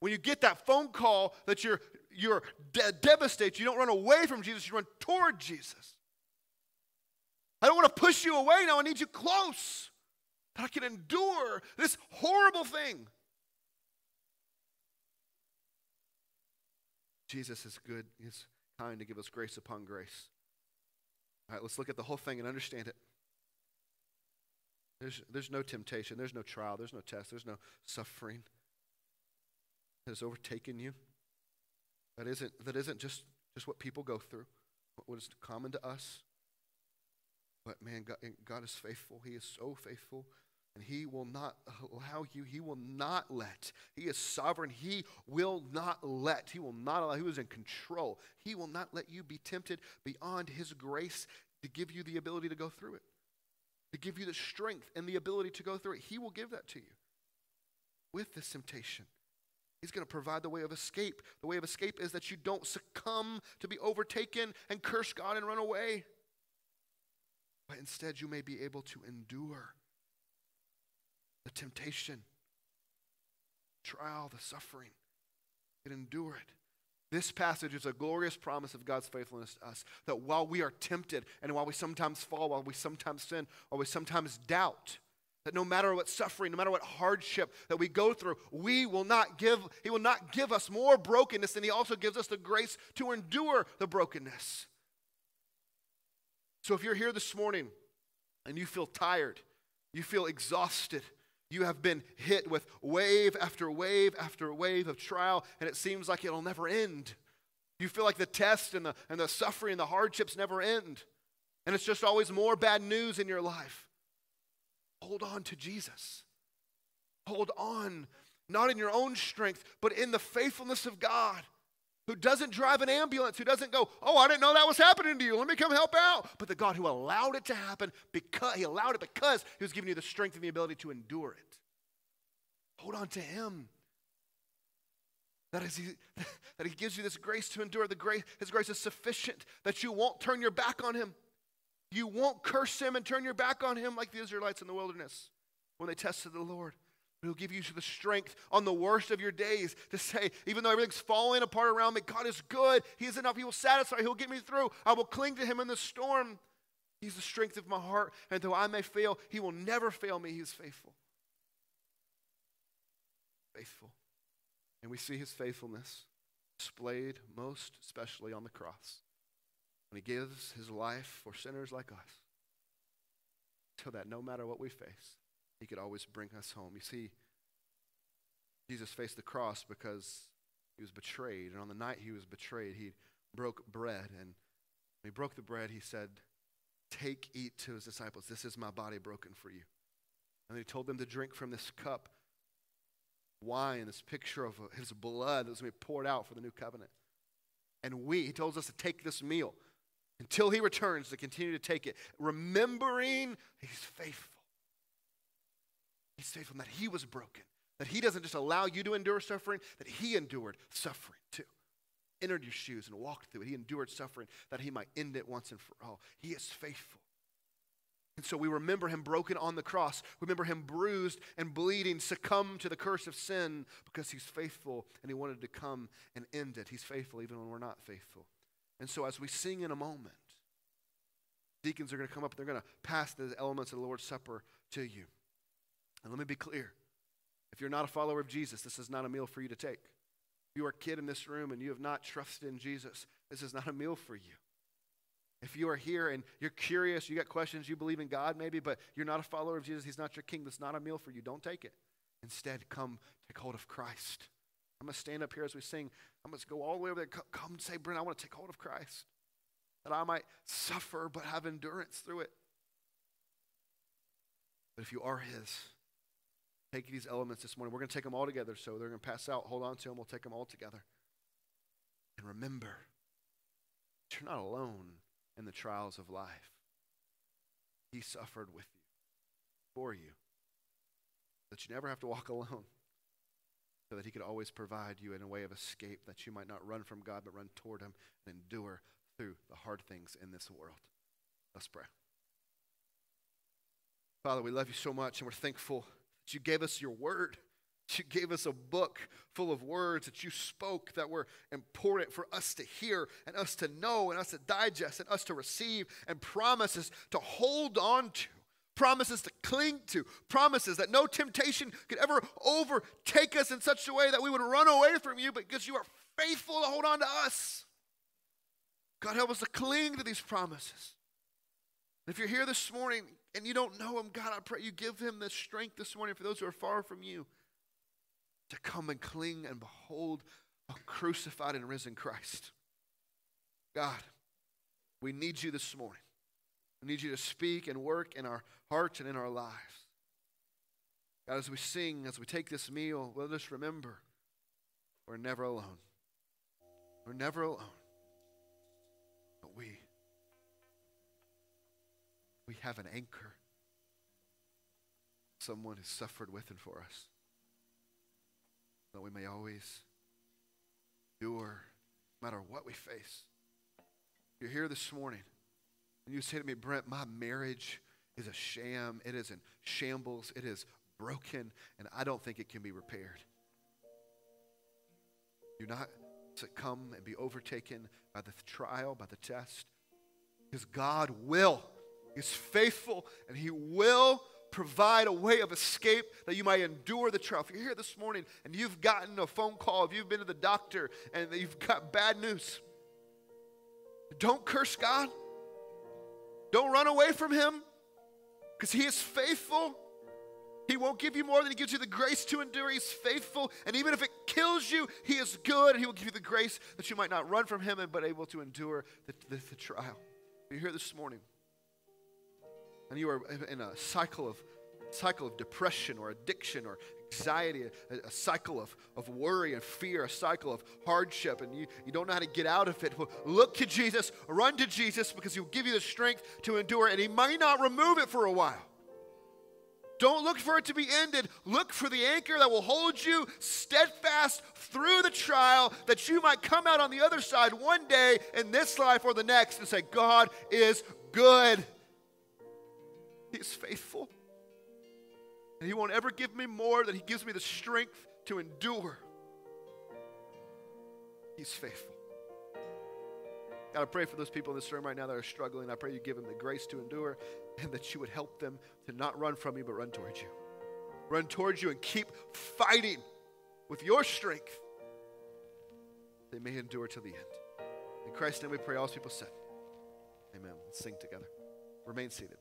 When you get that phone call that you're, you're de- devastated, you don't run away from Jesus, you run toward Jesus. I don't want to push you away now, I need you close. That I can endure this horrible thing. Jesus is good, He's kind to give us grace upon grace. All right, let's look at the whole thing and understand it. There's, there's no temptation, there's no trial, there's no test, there's no suffering that has overtaken you. That isn't, that isn't just, just what people go through, what is common to us. But man, God, God is faithful. He is so faithful. And He will not allow you, He will not let. He is sovereign. He will not let. He will not allow. He is in control. He will not let you be tempted beyond His grace to give you the ability to go through it, to give you the strength and the ability to go through it. He will give that to you with this temptation. He's going to provide the way of escape. The way of escape is that you don't succumb to be overtaken and curse God and run away. But instead, you may be able to endure the temptation, trial, the suffering. Can endure it. This passage is a glorious promise of God's faithfulness to us that while we are tempted and while we sometimes fall, while we sometimes sin, while we sometimes doubt, that no matter what suffering, no matter what hardship that we go through, we will not give, He will not give us more brokenness than He also gives us the grace to endure the brokenness. So if you're here this morning and you feel tired, you feel exhausted, you have been hit with wave after wave after wave of trial, and it seems like it'll never end. You feel like the test and the, and the suffering and the hardships never end. And it's just always more bad news in your life. Hold on to Jesus. Hold on, not in your own strength, but in the faithfulness of God who doesn't drive an ambulance, who doesn't go, Oh, I didn't know that was happening to you. Let me come help out. But the God who allowed it to happen because he allowed it because he was giving you the strength and the ability to endure it. Hold on to him. That, is he, that he gives you this grace to endure. The grace, his grace is sufficient that you won't turn your back on him. You won't curse him and turn your back on him like the Israelites in the wilderness when they tested the Lord. He'll give you the strength on the worst of your days to say, even though everything's falling apart around me, God is good. He is enough. He will satisfy. He'll get me through. I will cling to him in the storm. He's the strength of my heart. And though I may fail, he will never fail me. He is faithful. Faithful. And we see his faithfulness displayed most especially on the cross when he gives his life for sinners like us so that no matter what we face, he could always bring us home. You see, Jesus faced the cross because he was betrayed. And on the night he was betrayed, he broke bread. And when he broke the bread, he said, Take, eat to his disciples. This is my body broken for you. And he told them to drink from this cup, wine, this picture of his blood that was going to be poured out for the new covenant. And we, he tells us to take this meal until he returns to continue to take it, remembering he's faithful. He's faithful that he was broken, that he doesn't just allow you to endure suffering, that he endured suffering too. Entered your shoes and walked through it. He endured suffering that he might end it once and for all. He is faithful. And so we remember him broken on the cross. We remember him bruised and bleeding, succumb to the curse of sin because he's faithful and he wanted to come and end it. He's faithful even when we're not faithful. And so as we sing in a moment, deacons are going to come up, they're going to pass the elements of the Lord's Supper to you. And let me be clear if you're not a follower of Jesus, this is not a meal for you to take. If you are a kid in this room and you have not trusted in Jesus, this is not a meal for you. If you are here and you're curious, you got questions, you believe in God maybe, but you're not a follower of Jesus, He's not your king, that's not a meal for you. Don't take it. Instead, come take hold of Christ. I'm going to stand up here as we sing. I'm going to go all the way over there. Come and say, Brent, I want to take hold of Christ. That I might suffer but have endurance through it. But if you are His, take these elements this morning. We're going to take them all together, so they're going to pass out. Hold on to them. We'll take them all together. And remember, you're not alone in the trials of life. He suffered with you, for you, that you never have to walk alone, so that He could always provide you in a way of escape, that you might not run from God, but run toward Him and endure through the hard things in this world. Let's pray. Father, we love you so much, and we're thankful that you gave us your word. You gave us a book full of words that you spoke that were important for us to hear and us to know and us to digest and us to receive and promises to hold on to, promises to cling to, promises that no temptation could ever overtake us in such a way that we would run away from you because you are faithful to hold on to us. God, help us to cling to these promises. If you're here this morning and you don't know him, God, I pray you give him the strength this morning for those who are far from you to come and cling and behold a crucified and risen Christ. God, we need you this morning. We need you to speak and work in our hearts and in our lives. God, as we sing, as we take this meal, let us remember we're never alone. We're never alone. But we we have an anchor. Someone who suffered with and for us. That we may always endure no matter what we face. You're here this morning and you say to me, Brent, my marriage is a sham. It is in shambles. It is broken, and I don't think it can be repaired. Do not succumb and be overtaken by the trial, by the test, because God will. He's faithful and He will provide a way of escape that you might endure the trial. If you're here this morning and you've gotten a phone call, if you've been to the doctor and you've got bad news, don't curse God. Don't run away from Him because He is faithful. He won't give you more than He gives you the grace to endure. He's faithful. And even if it kills you, He is good. And He will give you the grace that you might not run from Him, but able to endure the, the, the trial. You're here this morning and you are in a cycle of cycle of depression or addiction or anxiety, a, a, cycle of, of worry and fear, a cycle of hardship, and you, you don't know how to get out of it, look to Jesus, run to Jesus because He'll give you the strength to endure, and He might not remove it for a while. Don't look for it to be ended. Look for the anchor that will hold you steadfast through the trial that you might come out on the other side one day in this life or the next and say, God is good. He's faithful. And He won't ever give me more than He gives me the strength to endure. He's faithful. God, I pray for those people in this room right now that are struggling. I pray you give them the grace to endure and that you would help them to not run from you, but run towards you. Run towards you and keep fighting with your strength. They may endure to the end. In Christ's name we pray, all people said. Amen. Let's sing together. Remain seated.